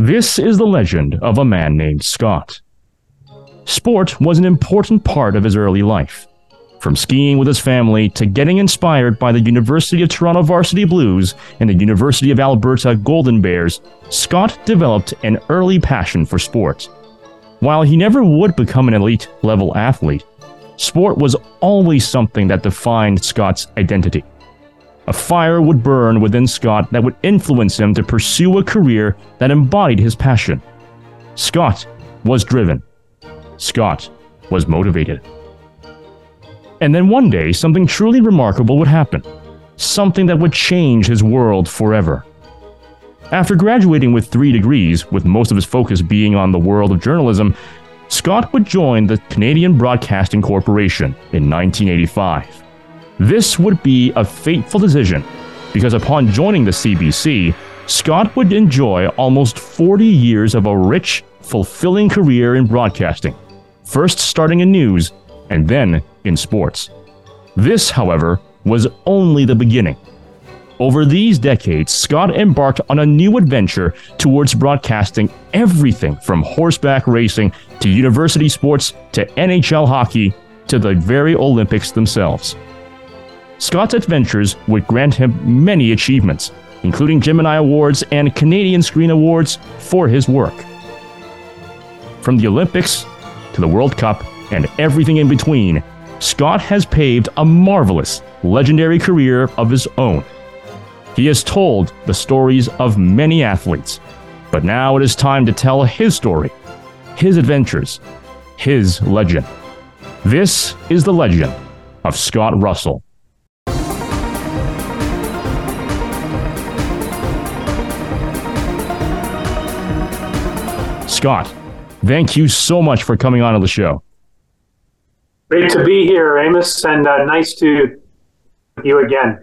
This is the legend of a man named Scott. Sport was an important part of his early life. From skiing with his family to getting inspired by the University of Toronto Varsity Blues and the University of Alberta Golden Bears, Scott developed an early passion for sport. While he never would become an elite level athlete, sport was always something that defined Scott's identity. A fire would burn within Scott that would influence him to pursue a career that embodied his passion. Scott was driven. Scott was motivated. And then one day, something truly remarkable would happen. Something that would change his world forever. After graduating with three degrees, with most of his focus being on the world of journalism, Scott would join the Canadian Broadcasting Corporation in 1985. This would be a fateful decision because upon joining the CBC, Scott would enjoy almost 40 years of a rich, fulfilling career in broadcasting, first starting in news and then in sports. This, however, was only the beginning. Over these decades, Scott embarked on a new adventure towards broadcasting everything from horseback racing to university sports to NHL hockey to the very Olympics themselves. Scott's adventures would grant him many achievements, including Gemini Awards and Canadian Screen Awards for his work. From the Olympics to the World Cup and everything in between, Scott has paved a marvelous, legendary career of his own. He has told the stories of many athletes, but now it is time to tell his story, his adventures, his legend. This is the legend of Scott Russell. Scott, thank you so much for coming on to the show. Great to be here, Amos, and uh, nice to you again.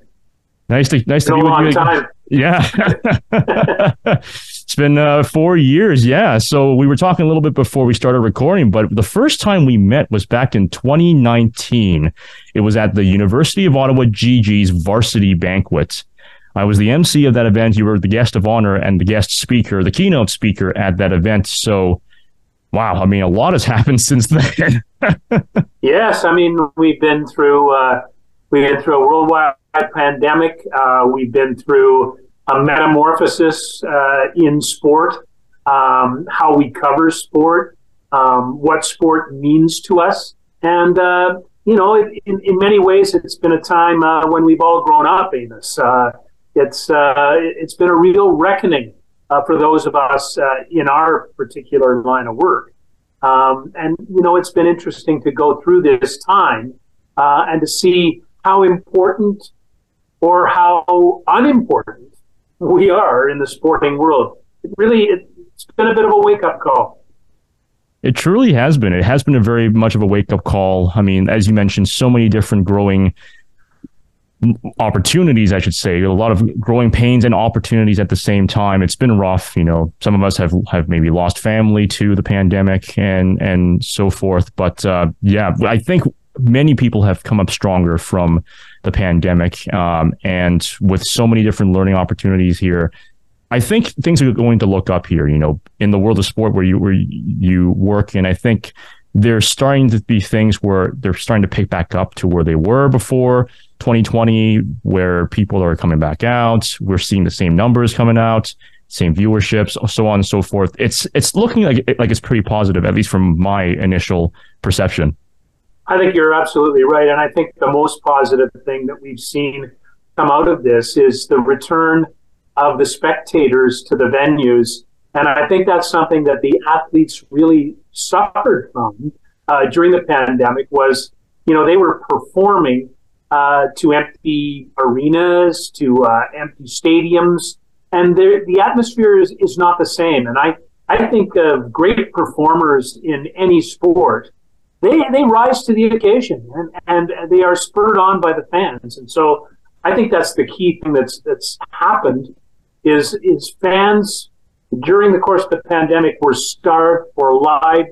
Nice to nice to be with you. Time. Yeah, it's been uh, four years. Yeah, so we were talking a little bit before we started recording, but the first time we met was back in 2019. It was at the University of Ottawa Gee-Gees varsity banquet. I was the MC of that event. You were the guest of honor and the guest speaker, the keynote speaker at that event. So, wow, I mean, a lot has happened since then. yes, I mean, we've been through uh, we've been through a worldwide pandemic. Uh, we've been through a metamorphosis uh, in sport, um, how we cover sport, um, what sport means to us, and uh, you know, in, in many ways, it's been a time uh, when we've all grown up, Amos. Uh, it's uh, it's been a real reckoning uh, for those of us uh, in our particular line of work. Um, and you know, it's been interesting to go through this time uh, and to see how important or how unimportant we are in the sporting world. It really, it's been a bit of a wake up call. It truly has been. It has been a very much of a wake up call. I mean, as you mentioned, so many different growing opportunities, I should say, a lot of growing pains and opportunities at the same time. It's been rough. You know, some of us have have maybe lost family to the pandemic and and so forth. But uh, yeah, I think many people have come up stronger from the pandemic, um, and with so many different learning opportunities here. I think things are going to look up here, you know, in the world of sport where you where you work, and I think there's starting to be things where they're starting to pick back up to where they were before 2020, where people are coming back out. We're seeing the same numbers coming out, same viewerships, so on and so forth. It's it's looking like like it's pretty positive, at least from my initial perception. I think you're absolutely right, and I think the most positive thing that we've seen come out of this is the return of the spectators to the venues and I think that's something that the athletes really suffered from uh, during the pandemic was, you know, they were performing uh, to empty arenas, to uh, empty stadiums, and the atmosphere is, is not the same. And I, I think of great performers in any sport, they, they rise to the occasion and, and they are spurred on by the fans. And so I think that's the key thing that's, that's happened is, is fans during the course of the pandemic were starved for live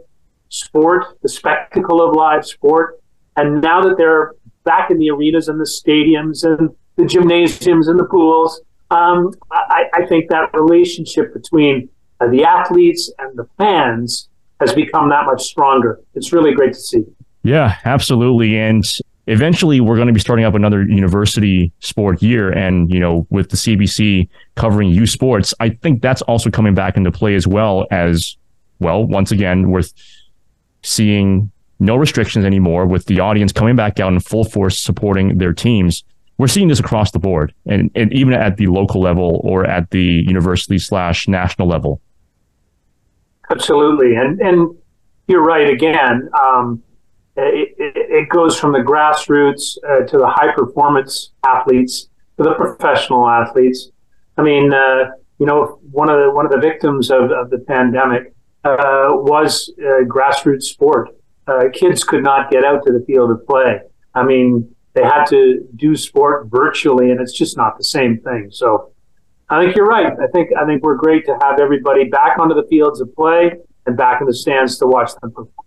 sport, the spectacle of live sport. And now that they're back in the arenas and the stadiums and the gymnasiums and the pools, um, I, I, think that relationship between uh, the athletes and the fans has become that much stronger. It's really great to see. Yeah, absolutely. And eventually we're going to be starting up another university sport year and you know with the cbc covering u sports i think that's also coming back into play as well as well once again we're seeing no restrictions anymore with the audience coming back out in full force supporting their teams. We're seeing this across the board and, and even at the local level or at the university slash national level. Absolutely. And and you're right again. Um, it, it, goes from the grassroots uh, to the high performance athletes to the professional athletes. I mean, uh, you know, one of the one of the victims of, of the pandemic uh, was uh, grassroots sport. Uh, kids could not get out to the field to play. I mean, they had to do sport virtually, and it's just not the same thing. So, I think you're right. I think I think we're great to have everybody back onto the fields of play and back in the stands to watch them perform.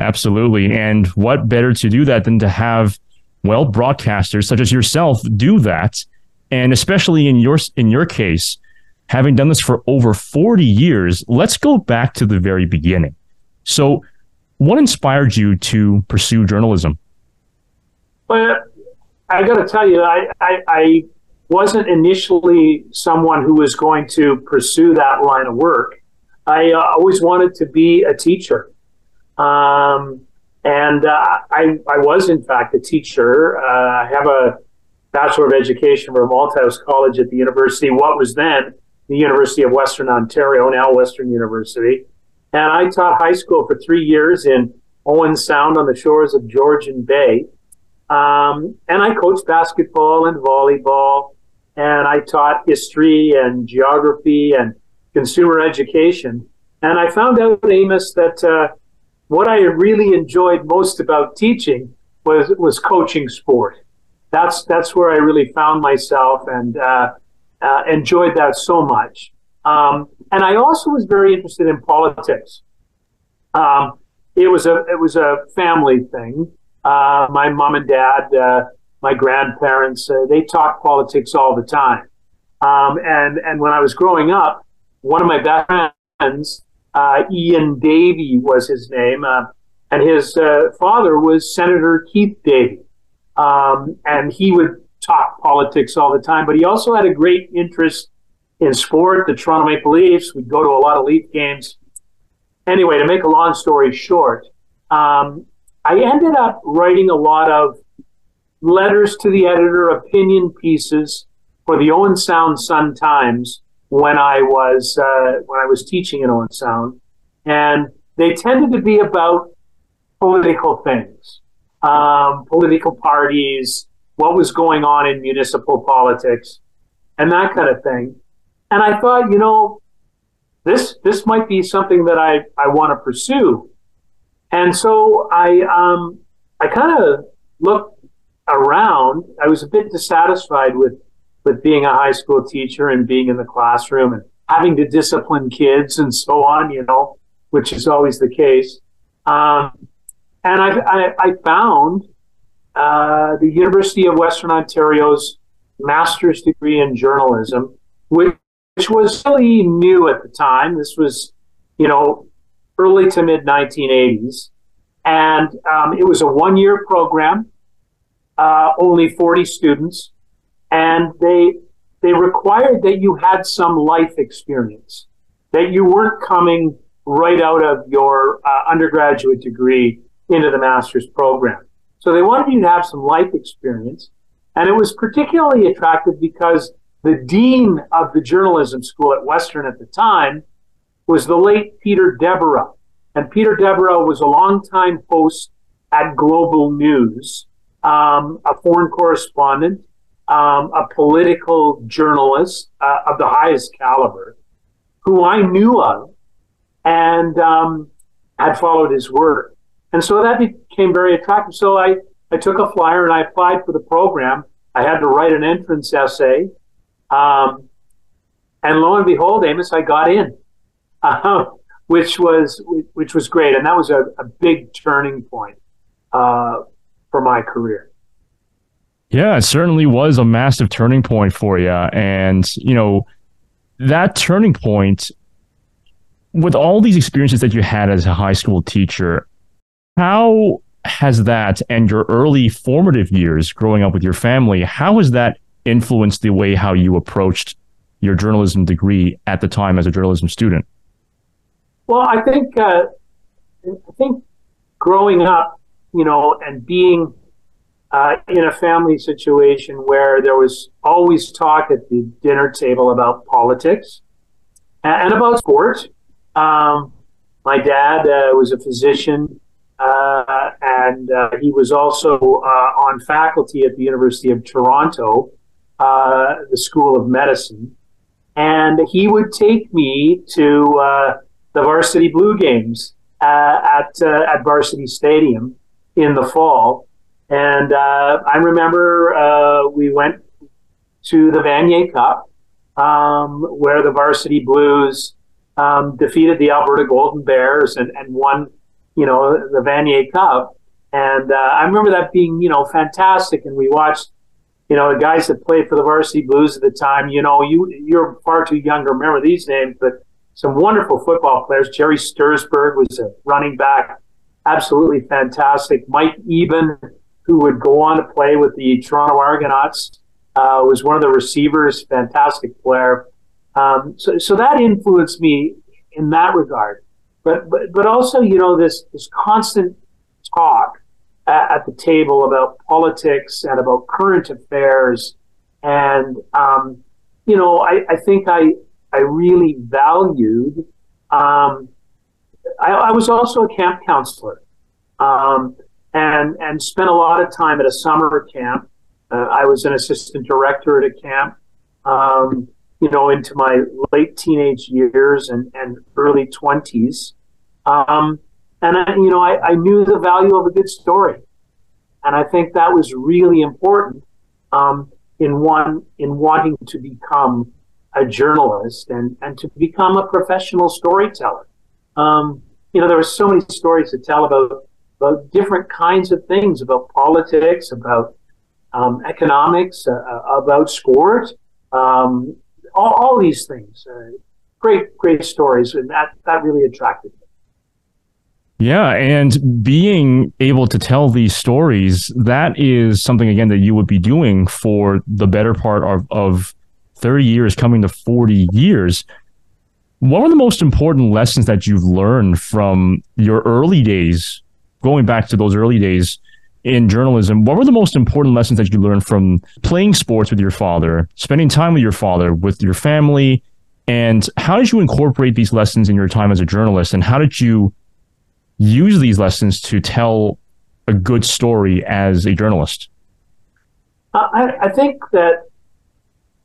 Absolutely. And what better to do that than to have, well, broadcasters such as yourself do that. And especially in your in your case, having done this for over 40 years, let's go back to the very beginning. So, what inspired you to pursue journalism? Well, I got to tell you, I, I, I wasn't initially someone who was going to pursue that line of work. I uh, always wanted to be a teacher. Um, and uh, I, I was, in fact, a teacher. Uh, I have a Bachelor of Education from Althouse College at the University, what was then the University of Western Ontario, now Western University. And I taught high school for three years in Owen Sound on the shores of Georgian Bay. Um, and I coached basketball and volleyball, and I taught history and geography and consumer education. And I found out, Amos, that uh, what I really enjoyed most about teaching was was coaching sport. That's that's where I really found myself and uh, uh, enjoyed that so much. Um, and I also was very interested in politics. Um, it was a it was a family thing. Uh, my mom and dad, uh, my grandparents, uh, they talked politics all the time. Um, and and when I was growing up, one of my best friends uh, Ian Davey was his name, uh, and his uh, father was Senator Keith Davey, um, and he would talk politics all the time. But he also had a great interest in sport. The Toronto Maple Leafs. We'd go to a lot of Leaf games. Anyway, to make a long story short, um, I ended up writing a lot of letters to the editor, opinion pieces for the Owen Sound Sun Times when I was uh, when I was teaching in Owen Sound, and they tended to be about political things, um, political parties, what was going on in municipal politics, and that kind of thing. And I thought, you know, this this might be something that I I want to pursue. And so I um, I kind of looked around. I was a bit dissatisfied with with being a high school teacher and being in the classroom and having to discipline kids and so on, you know, which is always the case. Um, and I, I, I found uh, the University of Western Ontario's master's degree in journalism, which, which was really new at the time. This was, you know, early to mid 1980s. And um, it was a one year program, uh, only 40 students and they they required that you had some life experience, that you weren't coming right out of your uh, undergraduate degree into the master's program. So they wanted you to have some life experience, and it was particularly attractive because the dean of the journalism school at Western at the time was the late Peter Desbarats. And Peter Desbarats was a longtime host at Global News, um, a foreign correspondent, um, a political journalist uh, of the highest caliber who I knew of and um, had followed his work. And so that became very attractive. So I, I took a flyer and I applied for the program. I had to write an entrance essay. Um, and lo and behold, Amos, I got in, uh, which was which was great, and that was a, a big turning point uh, for my career. Yeah, it certainly was a massive turning point for you. And, you know, that turning point with all these experiences that you had as a high school teacher, how has that and your early formative years growing up with your family, how has that influenced the way how you approached your journalism degree at the time as a journalism student? Well, I think uh, I think growing up, you know, and being uh, in a family situation where there was always talk at the dinner table about politics and, and about sports. Um, my dad uh, was a physician, uh, and uh, he was also uh, on faculty at the University of Toronto, the School of Medicine. And he would take me to the varsity blue games at, at Varsity Stadium in the fall and uh, I remember uh, we went to the Vanier Cup, um, where the Varsity Blues um, defeated the Alberta Golden Bears and, and won, you know, the Vanier Cup. And uh, I remember that being, you know, fantastic. And we watched, you know, the guys that played for the Varsity Blues at the time. You know, you you're far too young to remember these names, but some wonderful football players. Jerry Stursberg was a running back, absolutely fantastic. Mike Eben who would go on to play with the Toronto Argonauts, uh, was one of the receivers, fantastic player. Um, so, so that influenced me in that regard. But, but, but also, you know, this, this constant talk at, at the table about politics and about current affairs. And, um, you know, I, I think I, I really valued, um, I, I was also a camp counselor. Um, and and spent a lot of time at a summer camp. Uh, I was an assistant director at a camp, um, you know, into my late teenage years and, and early twenties. Um, and I, you know, I, I, knew the value of a good story, and I think that was really important um, in one in wanting to become a journalist and and to become a professional storyteller. Um, you know, there were so many stories to tell about about different kinds of things about politics, about um, economics, uh, uh, about sport, um, all, all, these things. Uh, great, great stories, and that that really attracted me. Yeah, and being able to tell these stories, that is something again that you would be doing for the better part of, of 30 years coming to 40 years. What were the most important lessons that you've learned from your early days going back to those early days in journalism, what were the most important lessons that you learned from playing sports with your father, spending time with your father, with your family? And how did you incorporate these lessons in your time as a journalist? And how did you use these lessons to tell a good story as a journalist? I, I think that,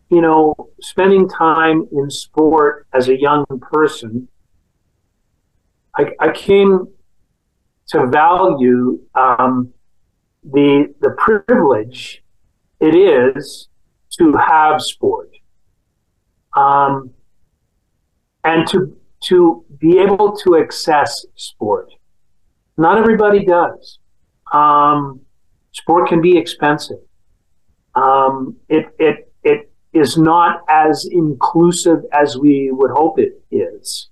you know, spending time in sport as a young person, I, I came to value um, the the privilege it is to have sport, um, and to to be able to access sport. Not everybody does. Um, sport can be expensive. Um, it it it is not as inclusive as we would hope it is,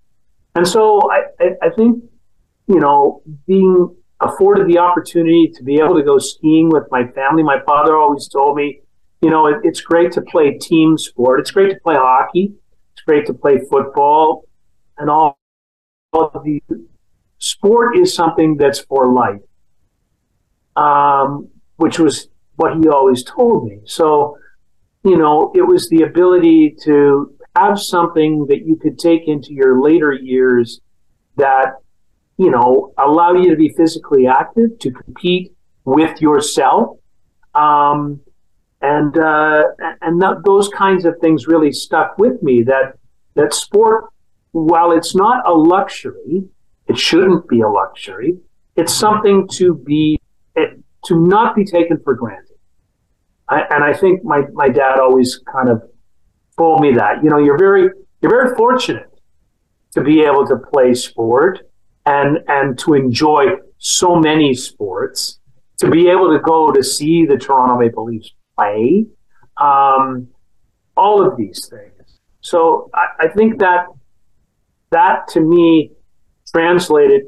and so I, I, I think you know, being afforded the opportunity to be able to go skiing with my family. My father always told me, you know, it, it's great to play team sport. It's great to play hockey. It's great to play football and all, all the sport is something that's for life. Um, which was what he always told me. So, you know, it was the ability to have something that you could take into your later years that you know, allow you to be physically active, to compete with yourself. Um, and uh, and those kinds of things really stuck with me. That that sport, while it's not a luxury, it shouldn't be a luxury. It's something to be it, to not be taken for granted. I, and I think my my dad always kind of told me that. You know, you're very you're very fortunate to be able to play sport and and to enjoy so many sports, to be able to go to see the Toronto Maple Leafs play, um, all of these things. So I, I think that that to me translated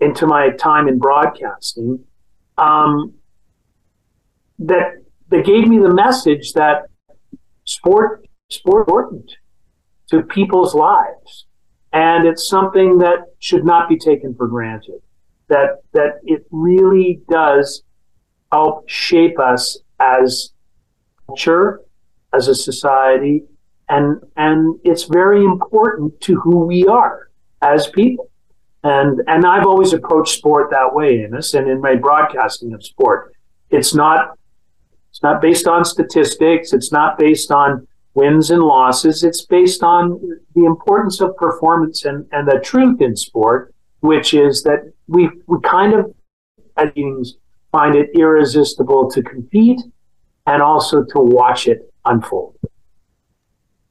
into my time in broadcasting. Um, that that gave me the message that sport sport important to people's lives, and it's something that should not be taken for granted. That that it really does help shape us as culture, as a society, and and it's very important to who we are as people. And and I've always approached sport that way, Amos, and in my broadcasting of sport, it's not it's not based on statistics. It's not based on wins and losses. It's based on the importance of performance and, and the truth in sport, which is that we we kind of as find it irresistible to compete and also to watch it unfold.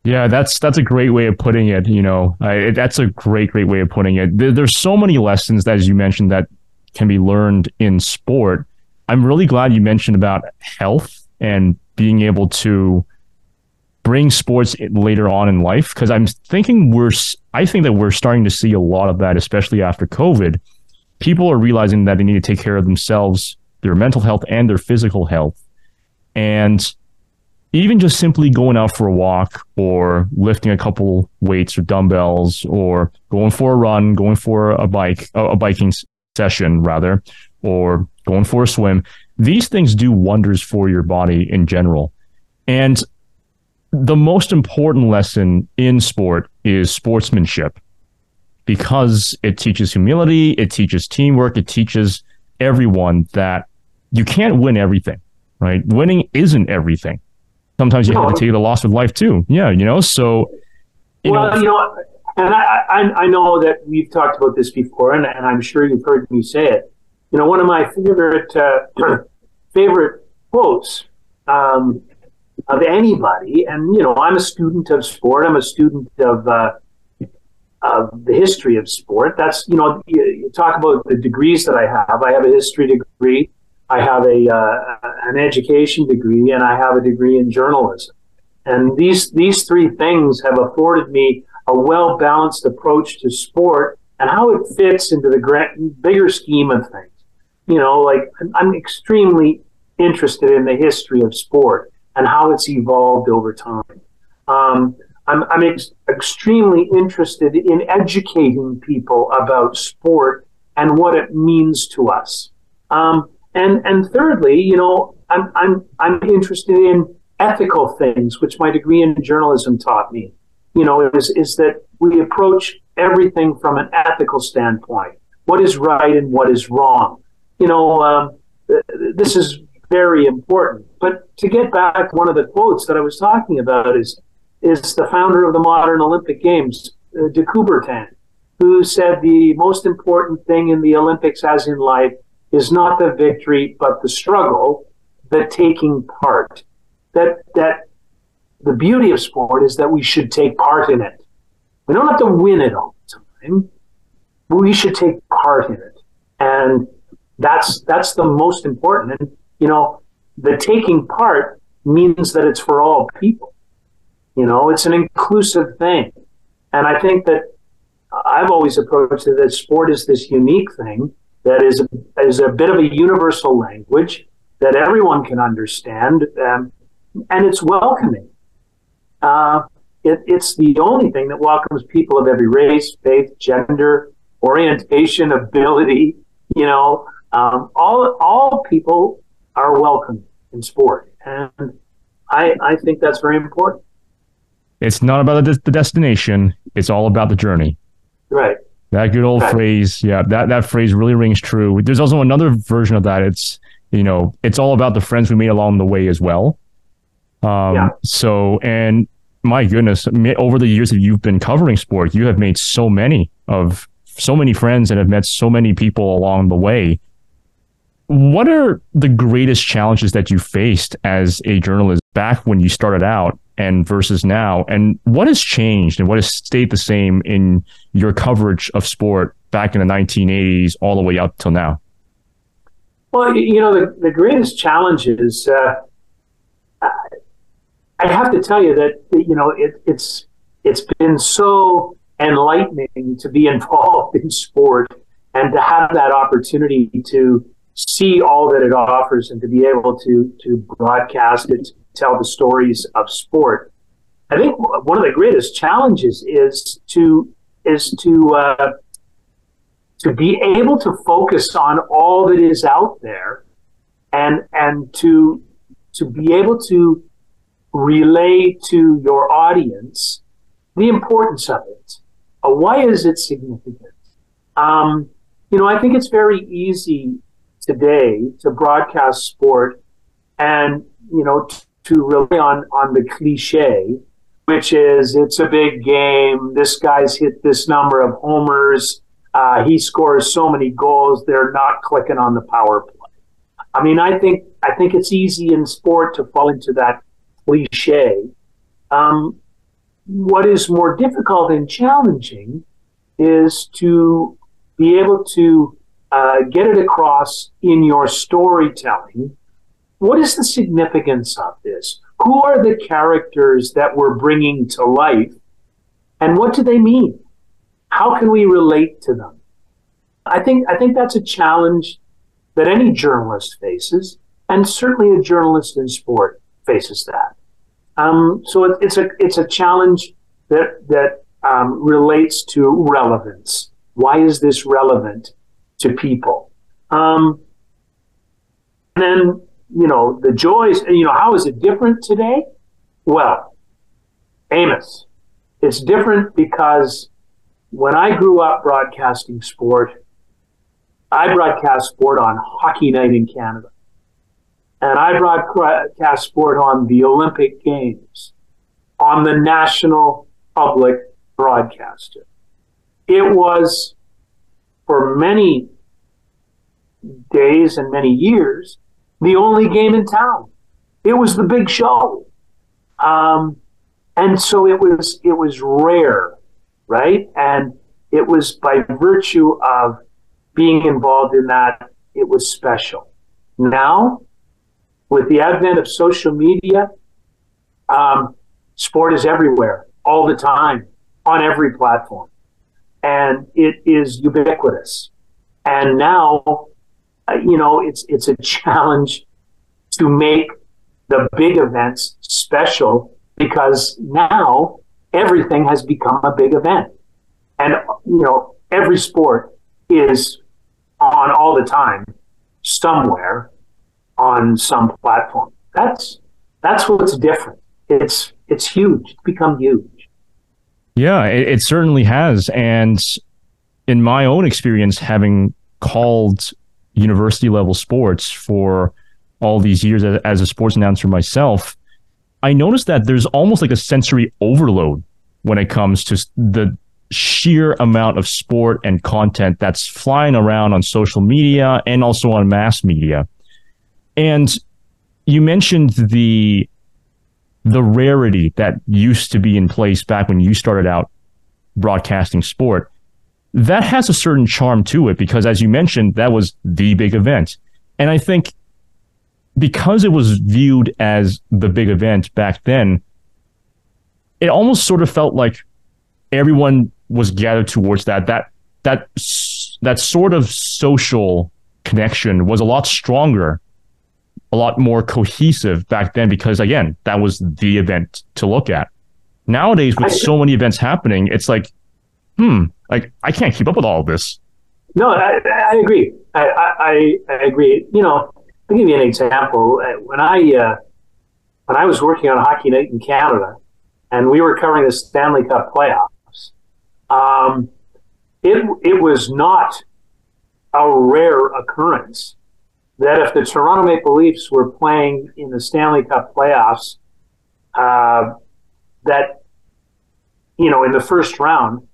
Yeah, that's that's a great way of putting it. You know, I, that's a great great way of putting it. There, there's so many lessons that, as you mentioned, that can be learned in sport. I'm really glad you mentioned about health and being able to bring sports later on in life because I'm thinking we're I think that we're starting to see a lot of that, especially after COVID. People are realizing that they need to take care of themselves, their mental health and their physical health, and even just simply going out for a walk or lifting a couple weights or dumbbells or going for a run, going for a bike, a biking session rather, or going for a swim. These things do wonders for your body in general. And the most important lesson in sport is sportsmanship because it teaches humility, it teaches teamwork, it teaches everyone that you can't win everything, right? Winning isn't everything sometimes you no. have to take the loss of life too. Yeah, you know. So, you well, know, you know, and I, I, I know that we've talked about this before, and, and I'm sure you've heard me say it. You know, one of my favorite uh, favorite quotes um, of anybody, and you know, I'm a student of sport. I'm a student of uh, of the history of sport. That's you know, you, you talk about the degrees that I have. I have a history degree. I have a uh, an education degree and I have a degree in journalism. And these these three things have afforded me a well balanced approach to sport and how it fits into the grand, bigger scheme of things. You know, like I'm extremely interested in the history of sport and how it's evolved over time. Um, I'm, I'm ex- extremely interested in educating people about sport and what it means to us. Um, and and thirdly, you know, I'm I'm I'm interested in ethical things, which my degree in journalism taught me. You know, is is that we approach everything from an ethical standpoint. What is right and what is wrong? You know, um, this is very important. But to get back, one of the quotes that I was talking about is is the founder of the modern Olympic Games, uh, de Coubertin, who said the most important thing in the Olympics, as in life, is not the victory, but the struggle, the taking part. That that the beauty of sport is that we should take part in it. We don't have to win it all the time. We should take part in it. And that's that's the most important. And you know, the taking part means that it's for all people. You know, it's an inclusive thing. And I think that I've always approached it that sport is this unique thing that is is a bit of a universal language that everyone can understand, um, and it's welcoming. Uh, it, it's the only thing that welcomes people of every race, faith, gender, orientation, ability. You know, um, all all people are welcome in sport, and I I think that's very important. It's not about the, the destination; it's all about the journey. Right. That good old right. phrase. Yeah, that, that phrase really rings true. There's also another version of that. It's, you know, it's all about the friends we made along the way as well. Um, yeah. So, and my goodness, over the years that you've been covering sport, you have made so many of so many friends and have met so many people along the way. What are the greatest challenges that you faced as a journalist back when you started out and versus now? And what has changed and what has stayed the same in your coverage of sport back in the 1980s all the way up till now? Well, you know, the, the greatest challenge is uh, I have to tell you that, you know, it, it's it's been so enlightening to be involved in sport and to have that opportunity to see all that it offers and to be able to to broadcast it, tell the stories of sport. I think one of the greatest challenges is to is to uh, to be able to focus on all that is out there, and and to to be able to relay to your audience the importance of it. Uh, why is it significant? Um, you know, I think it's very easy today to broadcast sport and you know t- to rely on on the cliche which is it's a big game. This guy's hit this number of homers. Uh, he scores so many goals they're not clicking on the power play. I mean i think i think it's easy in sport to fall into that cliche. Um, what is more difficult and challenging is to be able to uh, get it across in your storytelling. What is the significance of this? Who are the characters that we're bringing to life? And what do they mean? How can we relate to them? I think, I think that's a challenge that any journalist faces, and certainly a journalist in sport faces that. Um, so it, it's a it's a challenge that that um, relates to relevance. Why is this relevant? To people. Um, and then, you know, the joys, you know, how is it different today? Well, Amos, it's different because when I grew up broadcasting sport, I broadcast sport on Hockey Night in Canada. And I broadcast sport on the Olympic Games, on the national public broadcaster. It was for many days and many years, the only game in town. It was the big show. Um, and so it was it was rare, right? And it was by virtue of being involved in that, it was special. Now, with the advent of social media, um, sport is everywhere, all the time, on every platform and it is ubiquitous. And now, uh, you know, it's it's a challenge to make the big events special because now everything has become a big event, and you know, every sport is on all the time somewhere on some platform. That's that's what's different. It's it's huge. It's become huge. Yeah, it, it certainly has. And in my own experience, having called university level sports for all these years as, as, a sports announcer myself, I noticed that there's almost like a sensory overload when it comes to the sheer amount of sport and content that's flying around on social media and also on mass media. And you mentioned the the rarity that used to be in place back when you started out broadcasting sport, that has a certain charm to it because, as you mentioned, that was the big event. And I think because it was viewed as the big event back then, it almost sort of felt like everyone was gathered towards that. That that that sort of social connection was a lot stronger a lot more cohesive back then because again, that was the event to look at. Nowadays, with so many events happening, it's like, hmm, like I can't keep up with all of this. No, I, I agree. I, I, I agree. You know, I'll give you an example. When I uh, when I was working on Hockey Night in Canada, and we were covering the Stanley Cup playoffs, um, it it was not a rare occurrence that if the Toronto Maple Leafs were playing in the Stanley Cup playoffs, uh, that you know in the first round,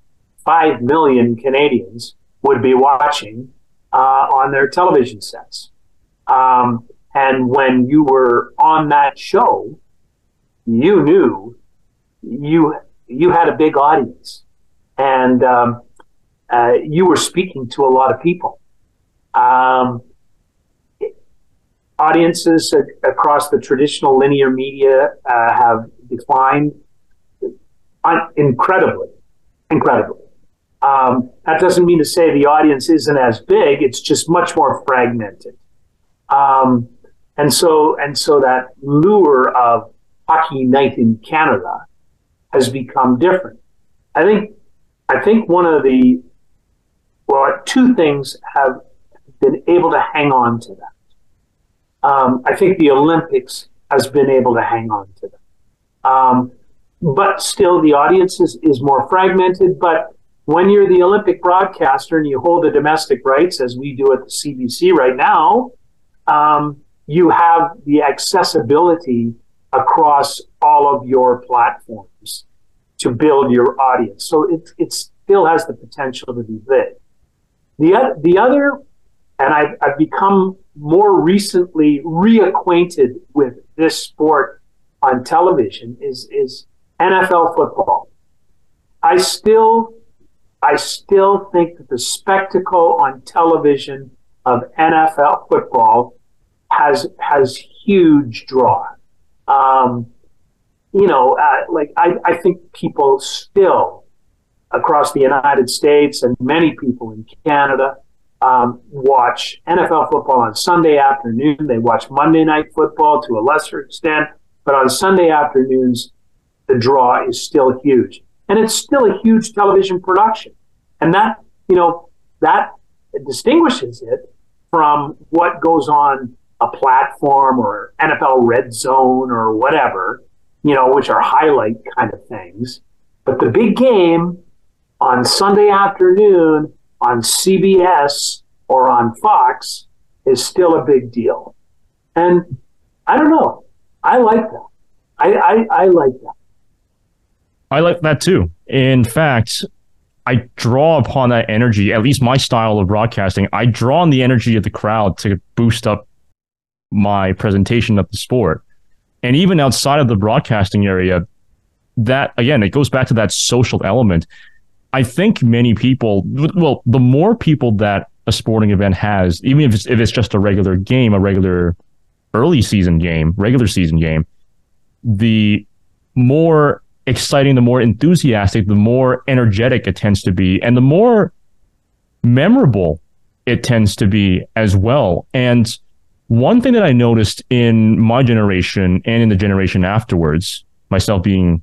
five million Canadians would be watching uh, on their television sets. Um, and when you were on that show, you knew you you had a big audience, and um, uh, you were speaking to a lot of people. Um, audiences across the traditional linear media uh, have declined incredibly. incredibly. Um, that doesn't mean to say the audience isn't as big; it's just much more fragmented. Um, and so, and so that lure of hockey night in Canada has become different. I think, I think one of the well, two things have been able to hang on to that. Um, I think the Olympics has been able to hang on to them. Um, but still, the audience is, is more fragmented. But when you're the Olympic broadcaster and you hold the domestic rights, as we do at the CBC right now, um, you have the accessibility across all of your platforms to build your audience. So it, it still has the potential to be big. The, the other, and I've, I've become more recently reacquainted with this sport on television is, is NFL football. I still, I still think that the spectacle on television of NFL football has has huge draw. Um, you know, uh, like I, I think people still across the United States and many people in Canada um, watch NFL football on Sunday afternoon. They watch Monday night football to a lesser extent, but on Sunday afternoons, the draw is still huge, and it's still a huge television production, and that you know that distinguishes it from what goes on a platform or NFL red zone or whatever, you know, which are highlight kind of things. But the big game on Sunday afternoon on CBS or on Fox is still a big deal. And I don't know. I like that. I, I, I like that. I like that too. In fact, I draw upon that energy, at least my style of broadcasting. I draw on the energy of the crowd to boost up my presentation of the sport. And even outside of the broadcasting area, that again, it goes back to that social element. I think many people, well, the more people that a sporting event has, even if it's if it's just a regular game, a regular early season game, regular season game, the more exciting, the more enthusiastic, the more energetic it tends to be, and the more memorable it tends to be as well. And one thing that I noticed in my generation and in the generation afterwards, myself being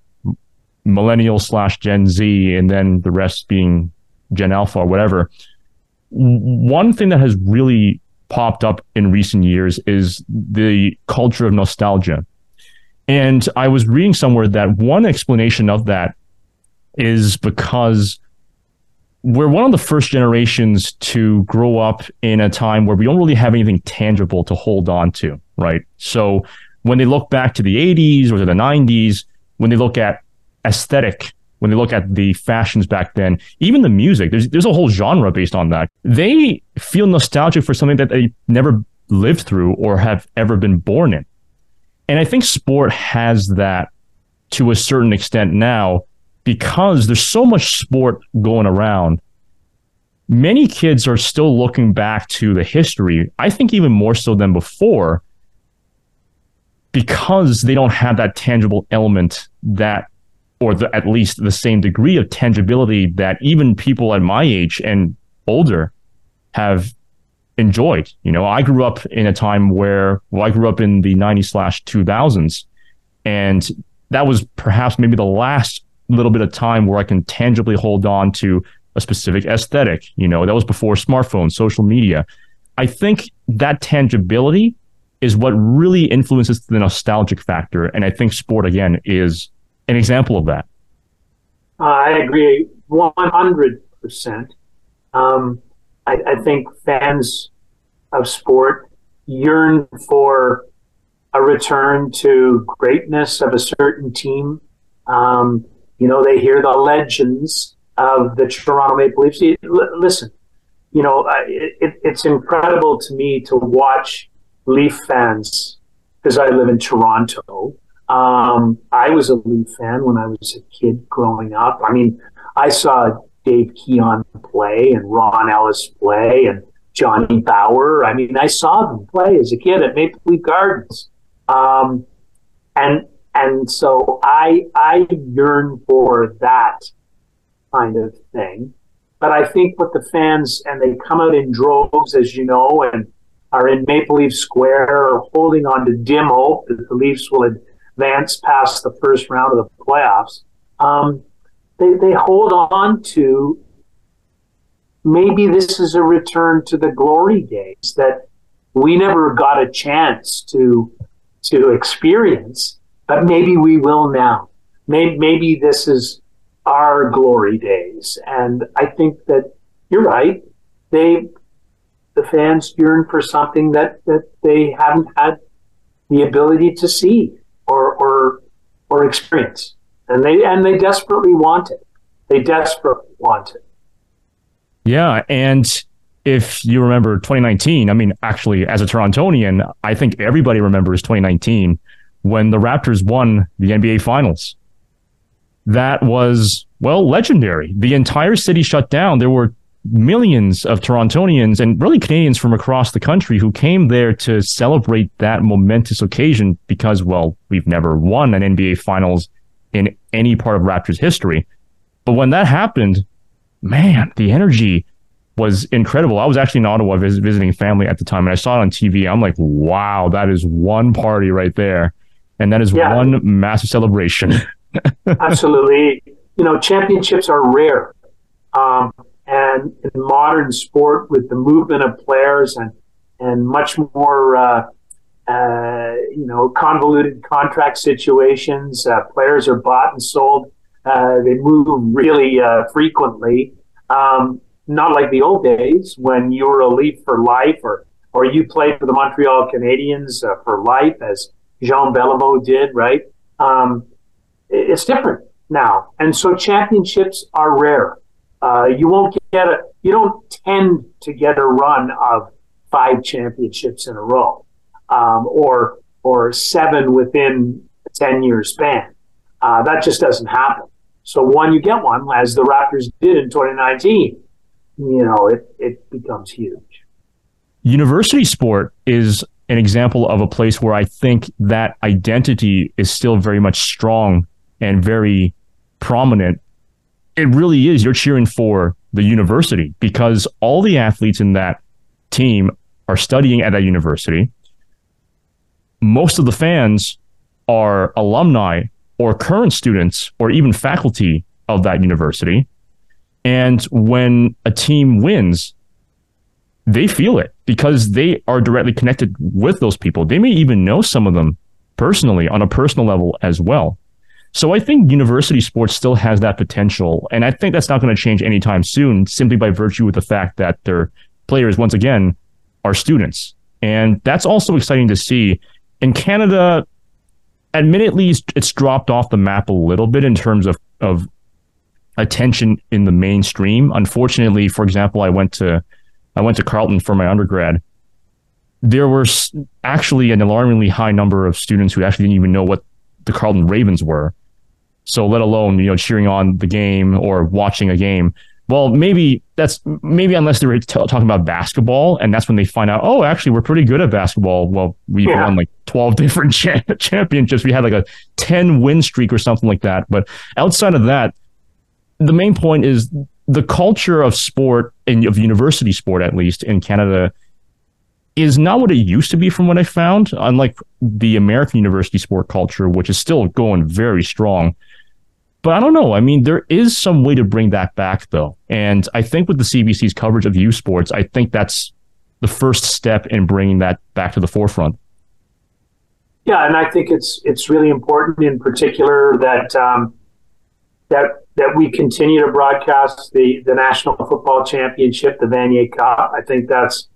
millennial slash Gen Z, and then the rest being Gen Alpha or whatever, one thing that has really popped up in recent years is the culture of nostalgia. And I was reading somewhere that one explanation of that is because we're one of the first generations to grow up in a time where we don't really have anything tangible to hold on to, right? So when they look back to the 80s or to the 90s, when they look at aesthetic, when they look at the fashions back then, even the music, there's there's a whole genre based on that. They feel nostalgic for something that they never lived through or have ever been born in. And I think sport has that to a certain extent now because there's so much sport going around, many kids are still looking back to the history, I think even more so than before, because they don't have that tangible element that, or the, at least the same degree of tangibility that even people at my age and older have enjoyed. You know, I grew up in a time where, well, I grew up in the 90s slash 2000s, and that was perhaps maybe the last little bit of time where I can tangibly hold on to a specific aesthetic. You know, that was before smartphones, social media. I think that tangibility is what really influences the nostalgic factor. And I think sport, again, is an example of that. Uh, I agree 100%. Um, I, I think fans of sport yearn for a return to greatness of a certain team. Um, you know, they hear the legends of the Toronto Maple Leafs. Listen, you know, it, it's incredible to me to watch Leaf fans because I live in Toronto. Um, I was a Leaf fan when I was a kid growing up. I mean, I saw Dave Keon play and Ron Ellis play and Johnny Bower. I mean, I saw them play as a kid at Maple Leaf Gardens. Um, and and so I I yearn for that kind of thing. But I think what the fans, and they come out in droves, as you know, and are in Maple Leaf Square or holding on to dim hope that the Leafs will advance past the first round of the playoffs. Um, they, they hold on to maybe this is a return to the glory days that we never got a chance to to experience, but maybe we will now. Maybe, maybe this is our glory days. And I think that you're right. They, the fans yearn for something that, that they haven't had the ability to see or, or, or experience. And they, and they desperately want it. They desperately want it. Yeah. And if you remember 2019, I mean, actually, as a Torontonian, I think everybody remembers 2019 when the Raptors won the NBA Finals that was, well, legendary. The entire city shut down. There were millions of Torontonians and really Canadians from across the country who came there to celebrate that momentous occasion because, well, we've never won an NBA Finals in any part of Raptors history. But when that happened, man, the energy was incredible. I was actually in Ottawa vis- visiting family at the time, and I saw it on TV. I'm like, wow, that is one party right there. And that is yeah. one massive celebration. Absolutely. You know, championships are rare. Um, and in modern sport, with the movement of players and, and much more, uh, uh, you know, convoluted contract situations, uh, players are bought and sold. Uh, they move really uh, frequently. Um, not like the old days when you were a Leaf for life or, or you played for the Montreal Canadiens uh, for life, as Jean Beliveau did, right? Um, it's different now. And so championships are rare. Uh, you won't get a, you don't tend to get a run of five championships in a row, um, or, or seven within a 10 year span. Uh, that just doesn't happen. So when you get one, as the Raptors did in 2019, you know, it, it becomes huge. University sport is an example of a place where I think that identity is still very much strong and very prominent, it really is you're cheering for the university because all the athletes in that team are studying at that university. Most of the fans are alumni or current students or even faculty of that university. And when a team wins, they feel it because they are directly connected with those people. They may even know some of them personally on a personal level as well. So I think university sports still has that potential. And I think that's not going to change anytime soon, simply by virtue of the fact that their players, once again, are students. And that's also exciting to see. In Canada, admittedly, it's dropped off the map a little bit in terms of, of attention in the mainstream. Unfortunately, for example, I went to I went to Carleton for my undergrad. There were actually an alarmingly high number of students who actually didn't even know what the Carleton Ravens were. So let alone, you know, cheering on the game or watching a game. Well, maybe that's maybe unless they were t- talking about basketball, and that's when they find out. Oh, actually, we're pretty good at basketball. Well, we've yeah. won like twelve different cha- championships. We had like a ten win streak or something like that. But outside of that, the main point is the culture of sport and of university sport, at least in Canada, is not what it used to be from what I found, unlike the American university sport culture, which is still going very strong. But I don't know. I mean, there is some way to bring that back, though. And I think with the CBC's coverage of U sports, I think that's the first step in bringing that back to the forefront. Yeah, and I think it's it's really important, in particular, that um, that that we continue to broadcast the the National Football Championship, the Vanier Cup. I think that's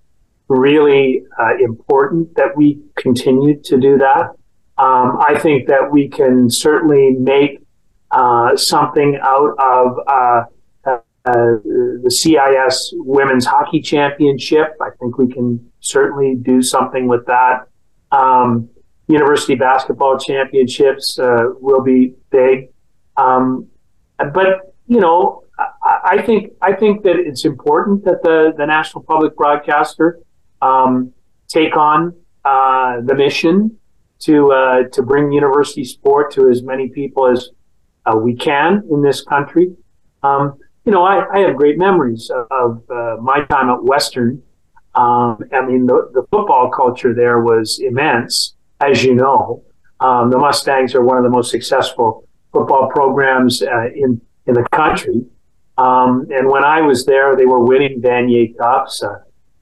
really uh, important that we continue to do that. Um, I think that we can certainly make uh, something out of uh, uh the CIS Women's Hockey Championship. I think we can certainly do something with that. Um, University Basketball Championships uh, will be big. Um, but, you know, I, I think I think that it's important that the, the national public broadcaster um, take on uh, the mission to uh, to bring university sport to as many people as uh, we can in this country. Um, you know, I, I have great memories of, of uh, my time at Western. Um, I mean, the, the football culture there was immense, as you know. Um, the Mustangs are one of the most successful football programs uh, in in the country. Um, and when I was there, they were winning Vanier Cups. Uh,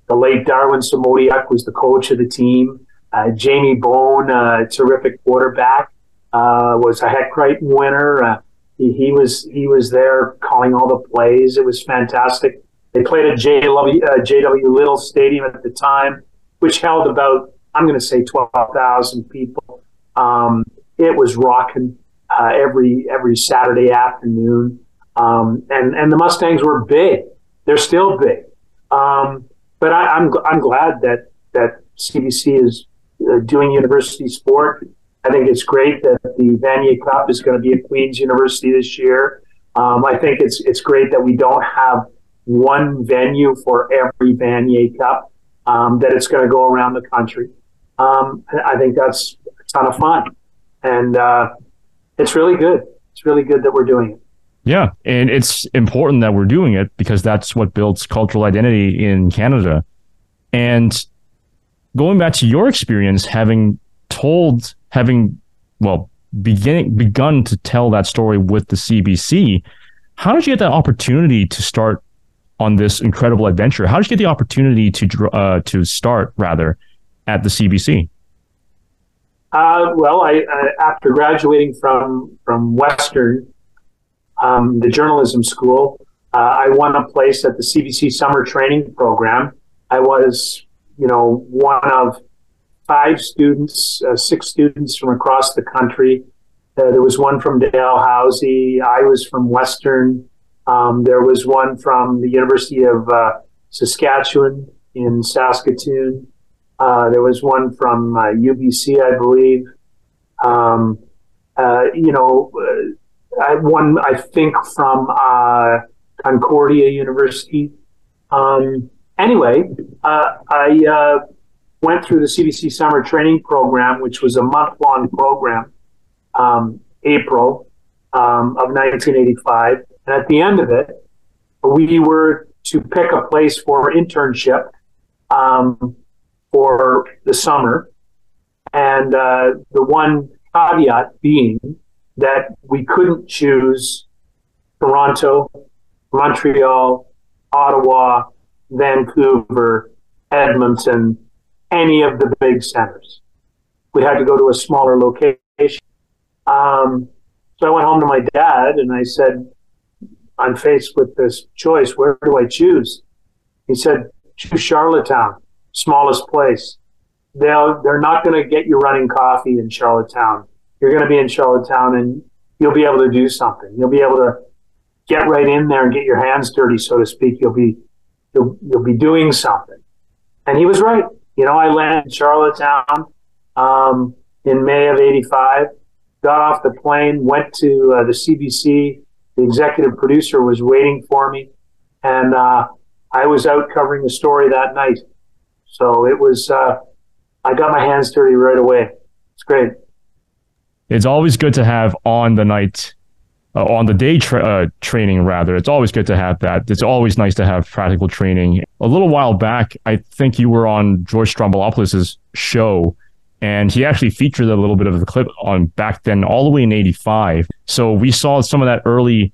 the late Darwin Semotiuk was the coach of the team. Uh, Jamie Bone, a terrific quarterback, uh, was a Hec Crighton winner. Uh, he, he, was he was there calling all the plays. It was fantastic. They played at JW, uh, JW Little Stadium at the time, which held about I'm going to say twelve thousand people. Um, it was rocking uh, every every Saturday afternoon, um, and and the Mustangs were big. They're still big, um, but I, am I'm, I'm glad that that CBC is uh, doing university sport. I think it's great that the Vanier Cup is going to be at Queen's University this year. Um, I think it's it's great that we don't have one venue for every Vanier Cup. Um, that it's going to go around the country. Um, I think that's a ton of fun, and uh, it's really good. It's really good that we're doing it. Yeah, and it's important that we're doing it because that's what builds cultural identity in Canada. And going back to your experience, having told, having well, beginning begun to tell that story with the CBC, how did you get that opportunity to start on this incredible adventure? How did you get the opportunity to uh, to start rather at the CBC? Uh, well, I, after graduating from from Western, um, the journalism school, uh, I won a place at the CBC summer training program. I was, you know, one of five students, uh, six students from across the country. Uh, there was one from Dalhousie. I was from Western. Um, there was one from the University of uh, Saskatchewan in Saskatoon. Uh, there was one from uh, UBC, I believe. Um, uh, you know, uh, I, one I think from uh, Concordia University. Um, anyway, I went through the CBC summer training program, which was a month long program, um, April um, of 1985. And at the end of it, we were to pick a place for internship. Um, for the summer. And uh, the one caveat being that we couldn't choose Toronto, Montreal, Ottawa, Vancouver, Edmonton, any of the big centers. We had to go to a smaller location. Um, so I went home to my dad and I said, I'm faced with this choice. Where do I choose? He said, choose Charlottetown smallest place. They'll, they're not going to get you running coffee in Charlottetown. You're going to be in Charlottetown and you'll be able to do something. You'll be able to get right in there and get your hands dirty, so to speak. You'll be, you'll, you'll be doing something. And he was right. You know, I landed in Charlottetown um, in May of 85, got off the plane, went to uh, the CBC. The executive producer was waiting for me. And uh, I was out covering the story that night. So it was, uh, I got my hands dirty right away. It's great. It's always good to have on the night, uh, on the day tra- uh, training, rather. It's always good to have that. It's always nice to have practical training. A little while back, I think you were on George Stroumboulopoulos' show, and he actually featured a little bit of the clip on back then, all the way in 85. So we saw some of that early,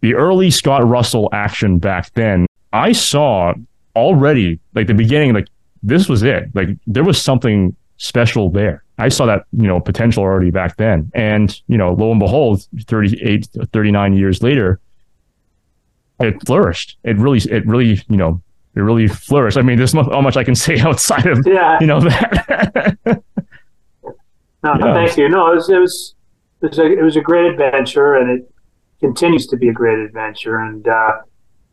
the early Scott Russell action back then. I saw already, like the beginning, like this was it. Like there was something special there. I saw that, you know, potential already back then. And, you know, lo and behold, 38, 39 years later, it flourished. It really, it really, you know, it really flourished. I mean, there's not much I can say outside of, yeah. you know, that. no, yeah. thank you. No, it was, it was, it was, a, it was a great adventure and it continues to be a great adventure. And, uh,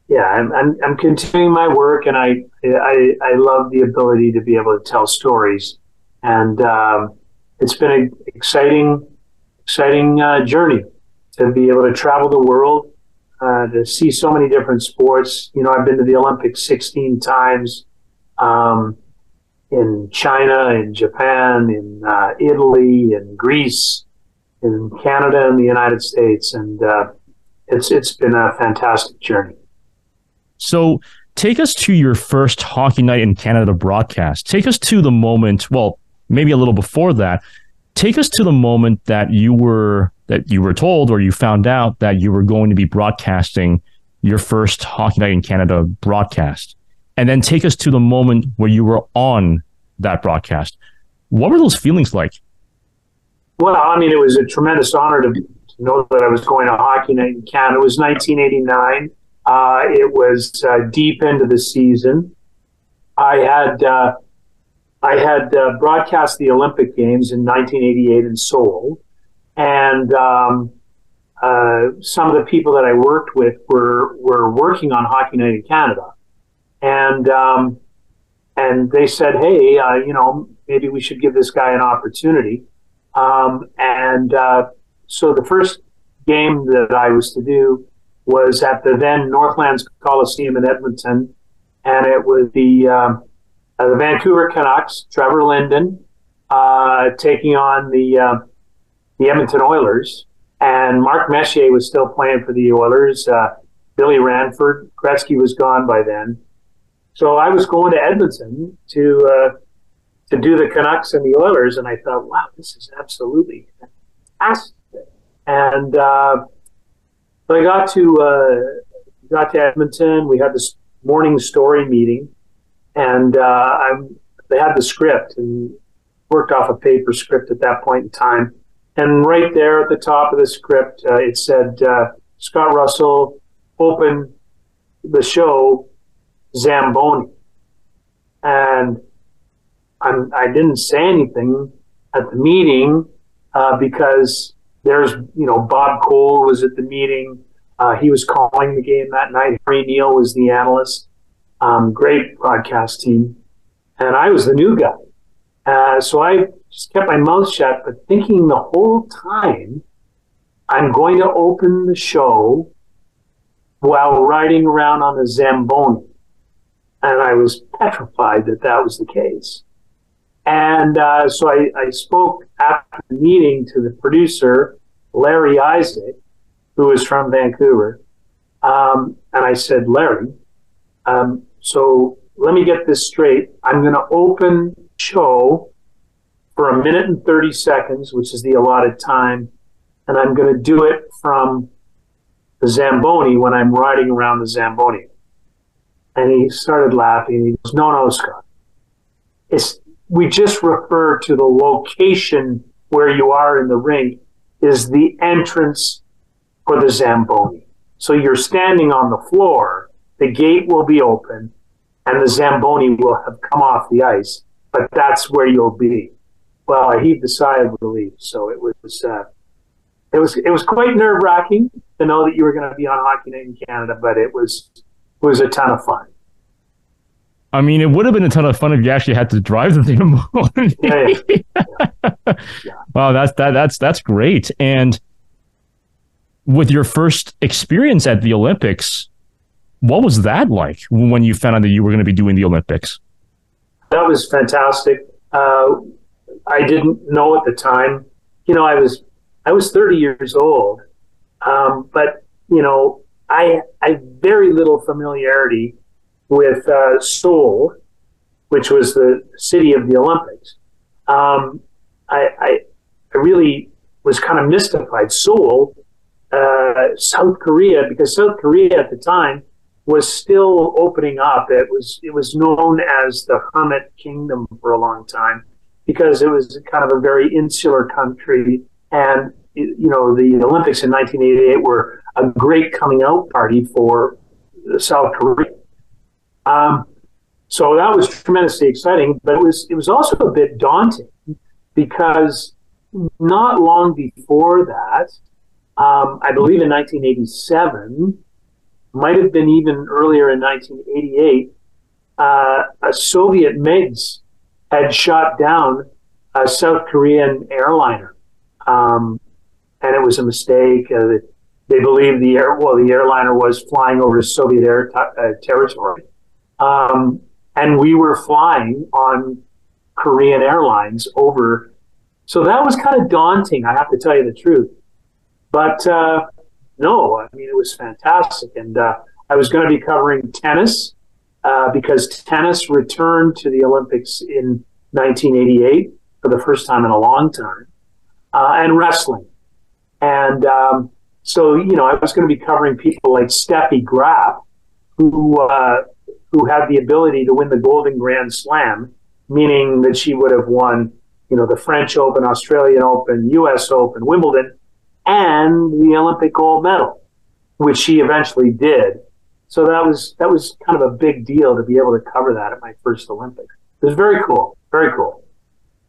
yeah, I'm, I'm, I'm continuing my work, and I, I I love the ability to be able to tell stories, and um, it's been an exciting exciting uh, journey to be able to travel the world, uh, to see so many different sports. You know, I've been to the Olympics 16 times, um, in China, in Japan, in uh, Italy, in Greece, in Canada, and the United States, and uh, it's it's been a fantastic journey. So take us to your first Hockey Night in Canada broadcast. Take us to the moment. Well, maybe a little before that. Take us to the moment that you were that you were told or you found out that you were going to be broadcasting your first Hockey Night in Canada broadcast. And then take us to the moment where you were on that broadcast. What were those feelings like? Well, I mean, it was a tremendous honor to, to know that I was going to Hockey Night in Canada. It was 1989. Uh, it was uh, deep into the season. I had uh, I had uh, broadcast the Olympic Games in 1988 in Seoul, and um, uh, some of the people that I worked with were were working on Hockey Night in Canada, and um, and they said, hey, uh, you know, maybe we should give this guy an opportunity. Um, and uh, so the first game that I was to do was at the then Northlands Coliseum in Edmonton, and it was the um, uh, the Vancouver Canucks, Trevor Linden, uh, taking on the uh, the Edmonton Oilers, and Mark Messier was still playing for the Oilers. Uh, Billy Ranford, Gretzky was gone by then, so I was going to Edmonton to uh, to do the Canucks and the Oilers, and I thought, wow, this is absolutely fantastic. And uh, I got to got to Edmonton. We had this morning story meeting, and uh, I'm, they had the script and worked off a paper script at that point in time. And right there at the top of the script, uh, it said uh, Scott Russell opened the show Zamboni. And I'm, I did not say anything at the meeting uh, because there's, you know, Bob Cole was at the meeting. Uh, he was calling the game that night. Harry Neale was the analyst. Um, great broadcast team. And I was the new guy. Uh, so I just kept my mouth shut, but thinking the whole time, I'm going to open the show while riding around on a Zamboni. And I was petrified that that was the case. And uh, so I, I, spoke after the meeting to the producer, Larry Isaac, who is from Vancouver. Um, and I said, Larry, um, so let me get this straight. I'm going to open show for a minute and 30 seconds, which is the allotted time. And I'm going to do it from the Zamboni when I'm riding around the Zamboni. And he started laughing. He goes, No, no, Scott. It's, we just refer to the location where you are in the ring is the entrance for the Zamboni. So you're standing on the floor, the gate will be open, and the Zamboni will have come off the ice, but that's where you'll be. Well, I heaved a sigh of relief. So it was, uh, it was, it was quite nerve wracking to know that you were going to be on Hockey Night in Canada, but it was, it was a ton of fun. I mean, it would have been a ton of fun if you actually had to drive the thing. yeah, yeah. Wow, that's that that's that's great. And with your first experience at the Olympics, what was that like when you found out that you were going to be doing the Olympics? That was fantastic. Uh, I didn't know at the time. You know, I was I was 30 years old, um, but you know, I I very little familiarity with uh, Seoul, which was the city of the Olympics. Um, I, I, I, really was kind of mystified. Seoul, uh, South Korea, because South Korea at the time was still opening up. It was it was known as the Hermit Kingdom for a long time because it was kind of a very insular country, and you know the Olympics in 1988 were a great coming out party for South Korea. Um, so that was tremendously exciting, but it was it was also a bit daunting because not long before that, um, I believe in 1987, might have been even earlier in 1988, uh, a Soviet MiGs had shot down a South Korean airliner, um, and it was a mistake. Uh, they believed the air well the airliner was flying over Soviet air t- uh, territory um, and we were flying on Korean Airlines over. So that was kind of daunting, I have to tell you the truth. But uh, no, I mean, it was fantastic. And uh, I was going to be covering tennis uh, because tennis returned to the Olympics in 1988 for the first time in a long time, uh, and wrestling. And um, so, you know, I was going to be covering people like Steffi Graf, who uh, who had the ability to win the Golden Grand Slam, meaning that she would have won, you know, the French Open, Australian Open, U.S. Open, Wimbledon, and the Olympic gold medal, which she eventually did. So that was that was kind of a big deal to be able to cover that at my first Olympics. It was very cool, very cool.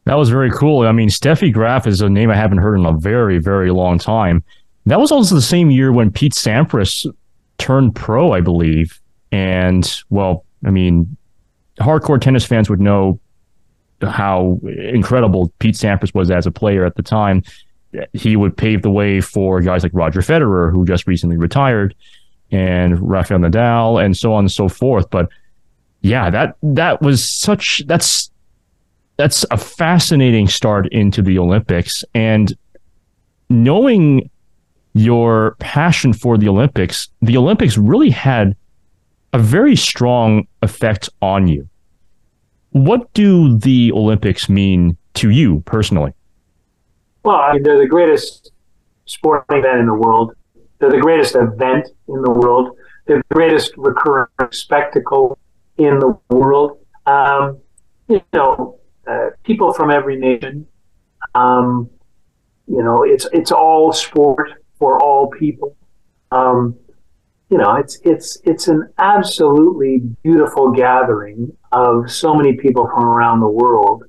That was very cool. I mean, Steffi Graf is a name I haven't heard in a very, very long time. That was also the same year when Pete Sampras turned pro, I believe. And well, I mean, hardcore tennis fans would know how incredible Pete Sampras was as a player at the time. He would pave the way for guys like Roger Federer, who just recently retired, and Rafael Nadal, and so on and so forth. But yeah, that that was such that's that's a fascinating start into the Olympics, and knowing your passion for the Olympics, the Olympics really had a very strong effect on you. What do the Olympics mean to you personally? Well, I mean, they're the greatest sporting event in the world. They're the greatest event in the world. They're the greatest recurring spectacle in the world. Um, you know, uh, people from every nation. Um, you know, it's it's all sport for all people. Um, you know, it's it's it's an absolutely beautiful gathering of so many people from around the world,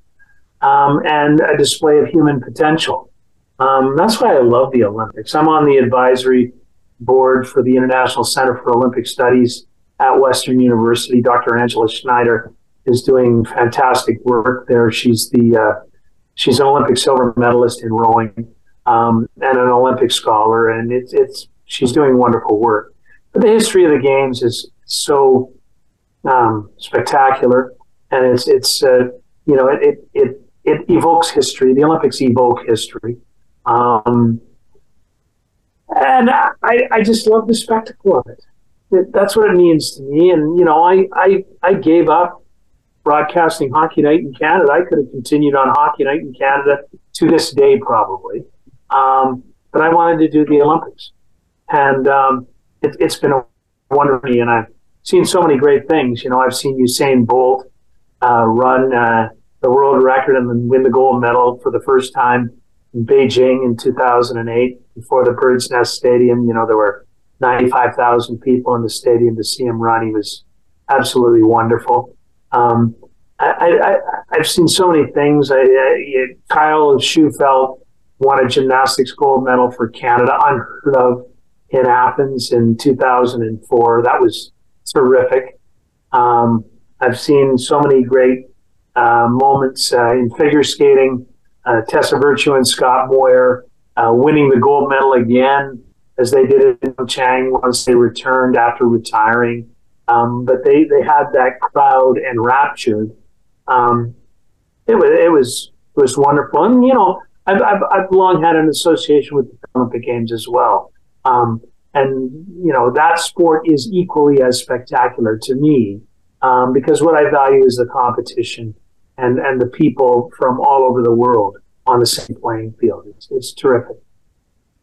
um, and a display of human potential. Um, that's why I love the Olympics. I'm on the advisory board for the International Center for Olympic Studies at Western University. Dr. Angela Schneider is doing fantastic work there. She's the uh, she's an Olympic silver medalist in rowing um, and an Olympic scholar, and it's it's she's doing wonderful work. But the history of the games is so um, spectacular, and it's it's uh, you know it, it it it evokes history. The Olympics evoke history. Um, and I, I just love the spectacle of it. it. That's what it means to me. And, you know, I, I, I gave up broadcasting Hockey Night in Canada. I could have continued on Hockey Night in Canada to this day, probably. Um, but I wanted to do the Olympics. And um, it, has been a wonder to me. And I've seen so many great things. You know, I've seen Usain Bolt uh, run uh, the world record and win the gold medal for the first time in Beijing in 2008 before the Bird's Nest Stadium. You know, there were 95,000 people in the stadium to see him run. He was absolutely wonderful. Um, I, have seen so many things. I, I, Kyle Shewfelt won a gymnastics gold medal for Canada, unheard of in Athens in 2004. That was terrific. Um, I've seen so many great moments uh, in figure skating. Uh, Tessa Virtue and Scott uh, winning the gold medal again, as they did in Chang once they returned after retiring. Um, but they, they had that crowd enraptured. Um, it was it was it was wonderful, and you know I've, I've, I've long had an association with the Olympic Games as well, um, and you know that sport is equally as spectacular to me um, because what I value is the competition and and the people from all over the world on the same playing field. It's, it's terrific.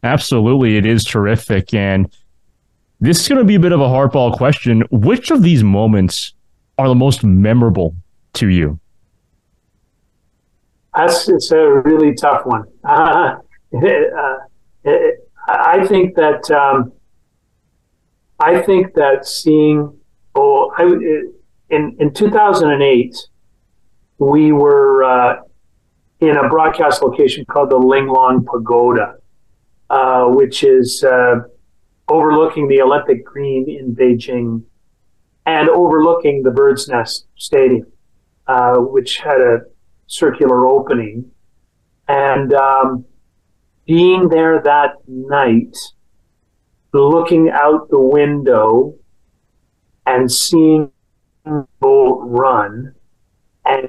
Absolutely, it is terrific, and this is going to be a bit of a hardball question. Which of these moments are the most memorable to you? That's it's a really tough one. Uh, uh, I think that um, I think that seeing oh I, in in 2008 we were uh, in a broadcast location called the Linglong Pagoda, uh, which is uh, overlooking the Olympic Green in Beijing and overlooking the Bird's Nest Stadium, uh, which had a circular opening. And um, being there that night, looking out the window and seeing Bolt run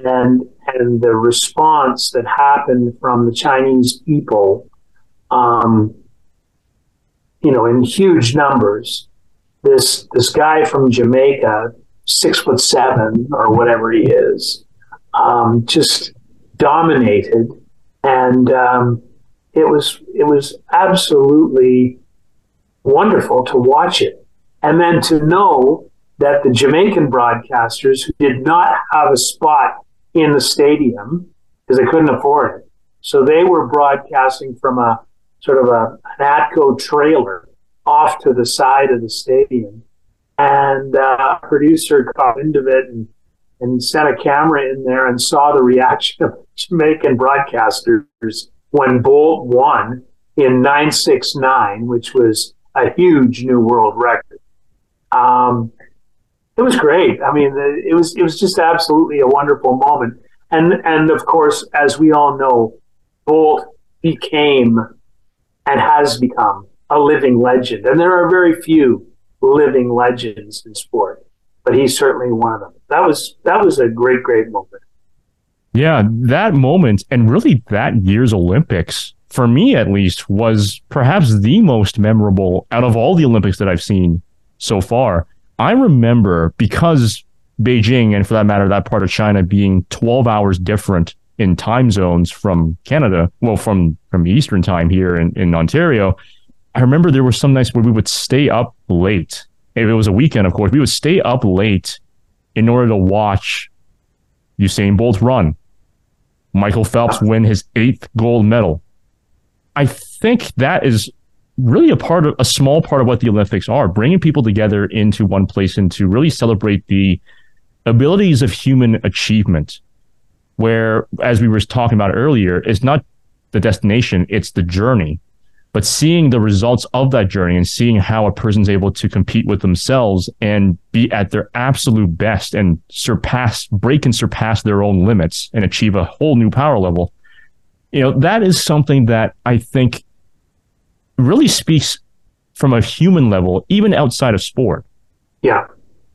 and and the response that happened from the Chinese people um, you know, in huge numbers. This this guy from Jamaica, six foot seven or whatever he is, um, just dominated, and um, it was it was absolutely wonderful to watch it, and then to know that the Jamaican broadcasters who did not have a spot in the stadium because they couldn't afford it, so they were broadcasting from a sort of a, an Atco trailer off to the side of the stadium. And uh, a producer caught into it and, and sent a camera in there and saw the reaction of Jamaican broadcasters when Bolt won in 969, which was a huge new world record. Um, it was great. I mean, uh, it was it was just absolutely a wonderful moment. And and of course, as we all know, Bolt became and has become a living legend. And there are very few living legends in sport, but he's certainly one of them. That was that was a great, great moment. Yeah, that moment and really that year's Olympics, for me at least, was perhaps the most memorable out of all the Olympics that I've seen so far. I remember because Beijing and for that matter, that part of China being 12 hours different in time zones from Canada, well, from from Eastern time here in, in Ontario. I remember there were some nights where we would stay up late. If it was a weekend, of course, we would stay up late in order to watch Usain Bolt run, Michael Phelps ah. win his eighth gold medal. I think that is really a part of a small part of what the Olympics are, bringing people together into one place and to really celebrate the abilities of human achievement where, as we were talking about earlier, it's not the destination, it's the journey. But seeing the results of that journey and seeing how a person's able to compete with themselves and be at their absolute best and surpass, break and surpass their own limits and achieve a whole new power level, you know, that is something that I think really speaks from a human level, even outside of sport. Yeah,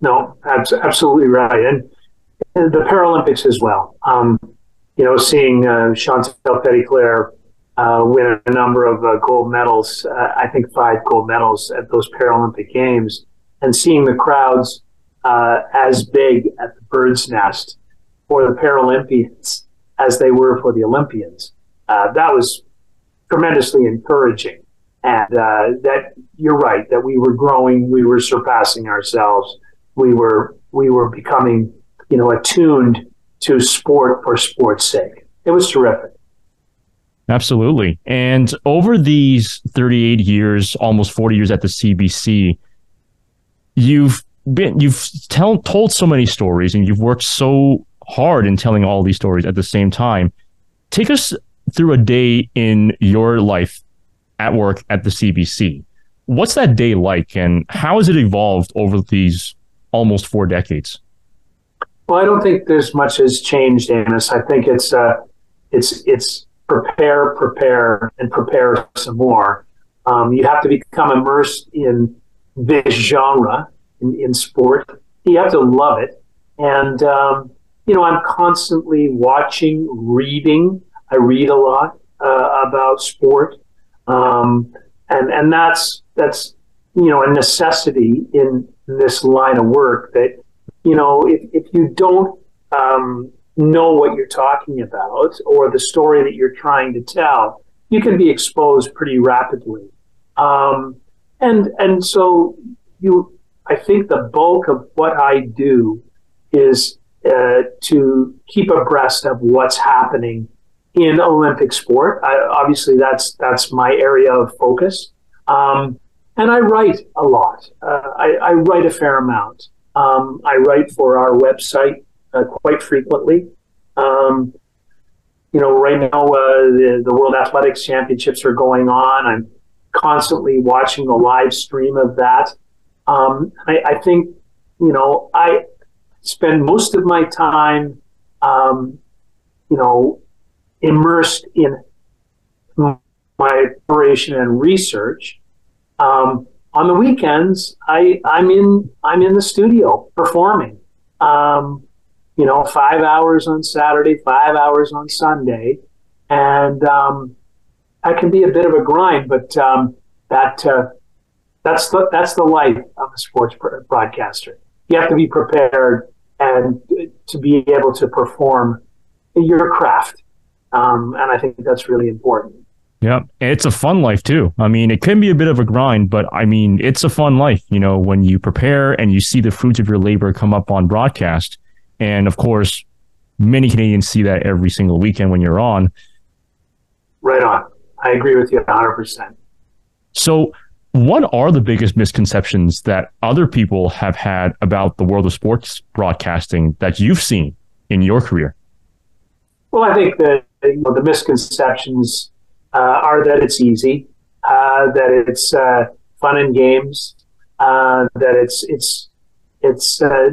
no, absolutely right. And the Paralympics as well. Um, you know, seeing uh, Chantal Petitclerc uh, win a number of uh, gold medals, uh, I think five gold medals at those Paralympic Games, and seeing the crowds uh, as big at the Bird's Nest for the Paralympians as they were for the Olympians, uh, that was tremendously encouraging. And uh, that you're right that we were growing, we were surpassing ourselves, we were we were becoming you know, attuned to sport for sport's sake. It was terrific. Absolutely. And over these 38 years, almost 40 years at the CBC, you've been you've tell, told so many stories and you've worked so hard in telling all these stories at the same time. Take us through a day in your life at work at the CBC. What's that day like and how has it evolved over these almost 4 decades? Well, I don't think there's much has changed, Amos. I think it's uh, it's it's prepare, prepare, and prepare some more. Um, you have to become immersed in this genre in, in sport. You have to love it, and um, you know I'm constantly watching, reading. I read a lot uh, about sport, um, and and that's that's you know a necessity in this line of work that you know, if, if you don't um, know what you're talking about or the story that you're trying to tell, you can be exposed pretty rapidly. Um, and and so you, I think the bulk of what I do is uh, to keep abreast of what's happening in Olympic sport. I, obviously, that's that's my area of focus. Um, and I write a lot. Uh, I, I, write a fair amount. Um, I write for our website uh, quite frequently. Um, you know, right now uh, the, the World Athletics Championships are going on. I'm constantly watching the live stream of that. Um, I, I, think, you know, I spend most of my time, um, you know, immersed in my operation and research. Um, on the weekends, I I'm in I'm in the studio performing. Um, you know, five hours on Saturday, five hours on Sunday, and um, that can be a bit of a grind. But um, that uh, That's the that's the life of a sports broadcaster. You have to be prepared and to be able to perform your craft, um, and I think that's really important. Yeah, it's a fun life too. I mean, it can be a bit of a grind, but I mean, it's a fun life. You know, when you prepare and you see the fruits of your labor come up on broadcast, and of course, many Canadians see that every single weekend when you're on. Right on. I agree with you 100%. So, what are the biggest misconceptions that other people have had about the world of sports broadcasting that you've seen in your career? Well, I think that you know, the misconceptions uh, are that it's easy, uh, that it's uh, fun and games, uh, that it's it's it's uh,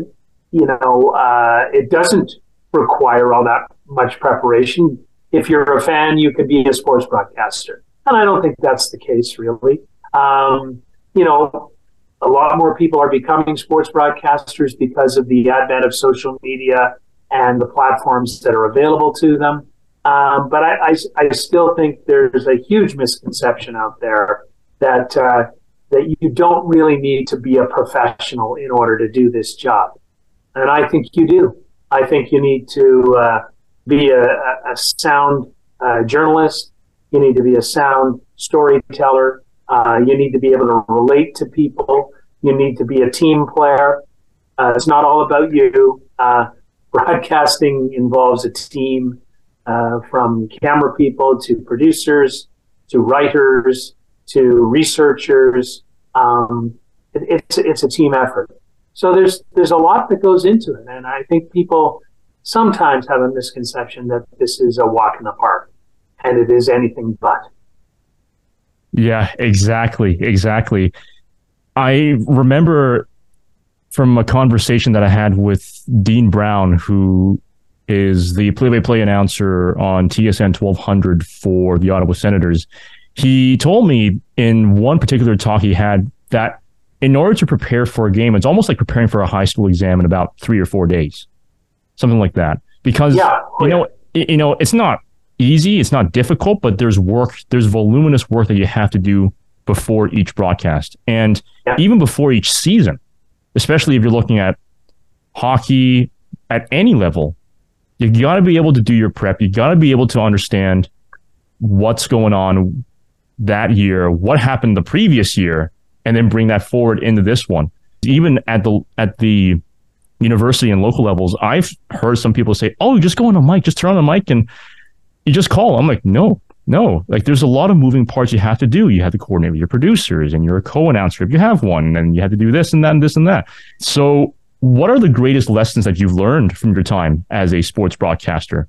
you know uh, it doesn't require all that much preparation. If you're a fan, you could be a sports broadcaster, and I don't think that's the case really. Um, you know, a lot more people are becoming sports broadcasters because of the advent of social media and the platforms that are available to them. Um, but I, I, I, still think there's a huge misconception out there that uh, that you don't really need to be a professional in order to do this job, and I think you do. I think you need to uh, be a, a sound uh, journalist. You need to be a sound storyteller. Uh, you need to be able to relate to people. You need to be a team player. Uh, it's not all about you. Broadcasting involves a team, uh, from camera people to producers to writers to researchers. Um, it, it's it's a team effort. So there's there's a lot that goes into it, and I think people sometimes have a misconception that this is a walk in the park, and it is anything but. Yeah, exactly, exactly. I remember from a conversation that I had with Dean Brown, who is the play-by-play announcer on TSN 1200 for the Ottawa Senators. He told me in one particular talk he had that in order to prepare for a game, it's almost like preparing for a high school exam in about three or four days, something like that. Because yeah. you know, it, you know, it's not easy, it's not difficult, but there's work, there's voluminous work that you have to do before each broadcast, and yeah. even before each season, especially if you're looking at hockey at any level. You got to be able to do your prep. You got to be able to understand what's going on that year, what happened the previous year, and then bring that forward into this one. Even at the at the university and local levels, I've heard some people say, "Oh, just go on a mic, just turn on the mic, and you just call." I'm like, no, no. Like, there's a lot of moving parts you have to do. You have to coordinate with your producers, and you're a co-announcer if you have one, and you have to do this and that and this and that. So, what are the greatest lessons that you've learned from your time as a sports broadcaster?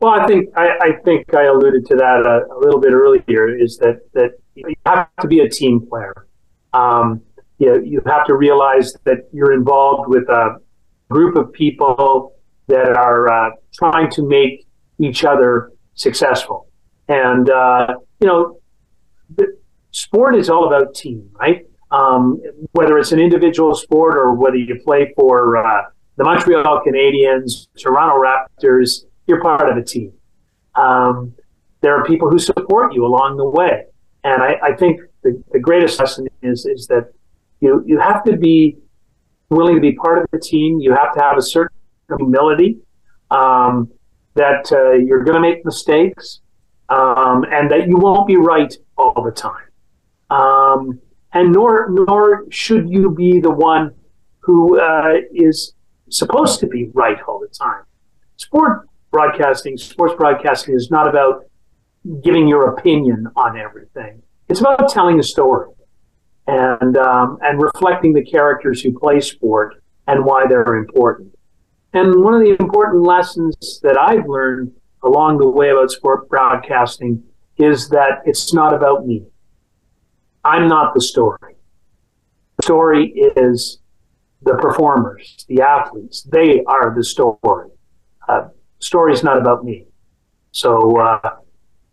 Well, I think I, I think I alluded to that a, a, little bit earlier. Is that that you have to be a team player. Um, you, you have to realize that you're involved with a group of people that are uh, trying to make each other successful. And uh, you know, sport is all about team, right? Um, whether it's an individual sport or whether you play for uh, the Montreal Canadiens, Toronto Raptors, you're part of a team. Um, there are people who support you along the way. And I, I think the, the, greatest lesson is, is that you, you have to be willing to be part of the team. You have to have a certain humility um, that uh, you're going to make mistakes um, and that you won't be right all the time. Um, and nor nor should you be the one who uh, is supposed to be right all the time. Sport broadcasting, sports broadcasting is not about giving your opinion on everything. It's about telling a story and um, and reflecting the characters who play sport and why they're important. And one of the important lessons that I've learned along the way about sport broadcasting is that it's not about me. I'm not the story. The story is the performers, the athletes. They are the story. Uh, story is not about me. So uh,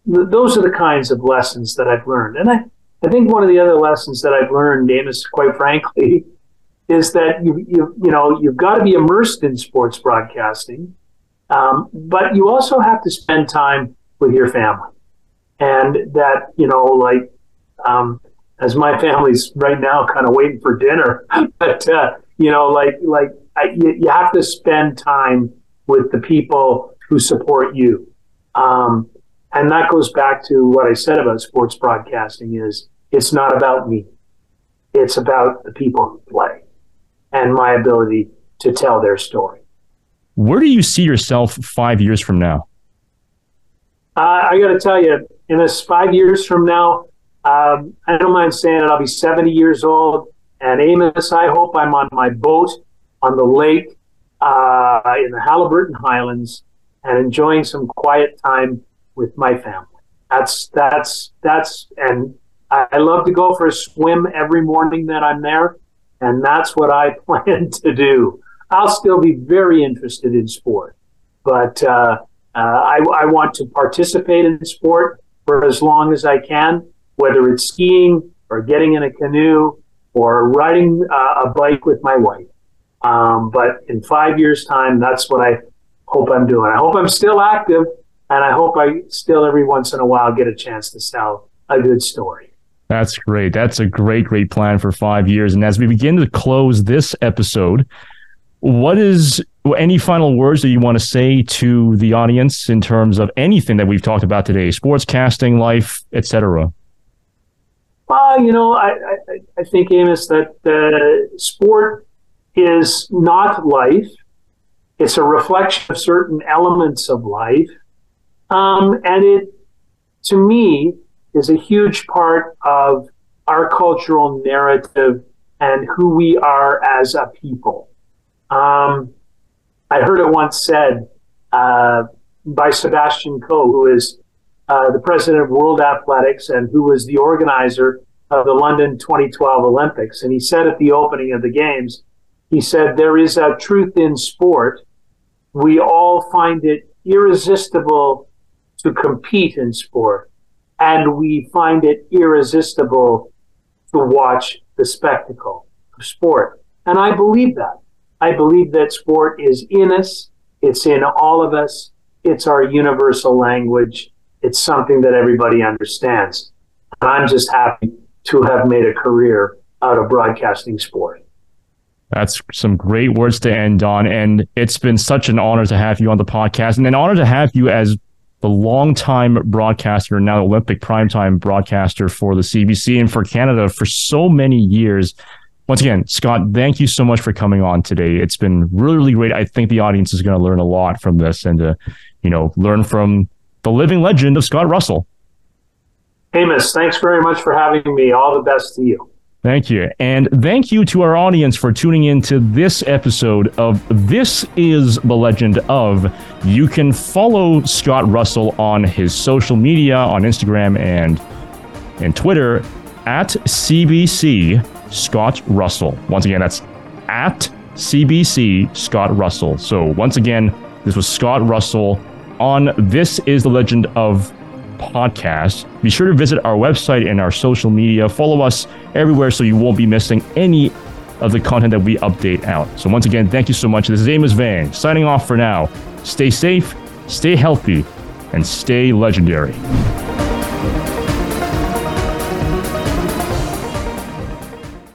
th- those are the kinds of lessons that I've learned. And I, I think one of the other lessons that I've learned, Amos, quite frankly, is that you, you, you know, you've got to be immersed in sports broadcasting, um, but you also have to spend time with your family. And that, you know, like, um, as my family's right now kind of waiting for dinner. but uh, you know, like like I, you, you, have to spend time with the people who support you, um, and that goes back to what I said about sports broadcasting: is it's not about me, it's about the people who play and my ability to tell their story. Where do you see yourself five years from now? Uh, I got to tell you, in this five years from now, um, I don't mind saying it. I'll be 70 years old. And Amos, I hope I'm on my boat on the lake uh, in the Haliburton Highlands and enjoying some quiet time with my family. That's that's that's and I love to go for a swim every morning that I'm there, and that's what I plan to do. I'll still be very interested in sport, but uh, uh, I, I want to participate in sport for as long as I can, whether it's skiing or getting in a canoe or riding uh, a bike with my wife. Um, but in five years' time, that's what I hope I'm doing. I hope I'm still active, and I hope I still every once in a while get a chance to tell a good story. That's great. That's a great, great plan for five years. And as we begin to close this episode, what is any final words that you want to say to the audience in terms of anything that we've talked about today, sportscasting, life, etc.? Well, you know, I, I, I think, Amos, that uh, sport is not life. It's a reflection of certain elements of life. Um, and it, to me, is a huge part of our cultural narrative and who we are as a people. Um, I heard it once said uh, by Sebastian Coe, who is uh, the president of World Athletics and who was the organizer of the London 2012 Olympics. And he said at the opening of the Games, he said, There is a truth in sport. We all find it irresistible to compete in sport, and we find it irresistible to watch the spectacle of sport. And I believe that. I believe that sport is in us, it's in all of us, it's our universal language, it's something that everybody understands. And I'm just happy to have made a career out of broadcasting sport. That's some great words to end on. And it's been such an honor to have you on the podcast and an honor to have you as the longtime broadcaster, now Olympic primetime broadcaster for the CBC and for Canada for so many years once again, Scott, thank you so much for coming on today. It's been really, really great. I think the audience is going to learn a lot from this and to, you know, learn from the living legend of Scott Russell. Amos, thanks very much for having me. All the best to you. Thank you. And thank you to our audience for tuning in to this episode of This is the Legend of. You can follow Scott Russell on his social media on Instagram and and Twitter at CBC Scott Russell. Once again, that's at CBC Scott Russell. So once again, this was Scott Russell on This is the Legend of podcast. Be sure to visit our website and our social media. Follow us everywhere so you won't be missing any of the content that we update out. So once again, thank you so much. This is Amos Vang signing off for now. Stay safe, stay healthy, and stay legendary.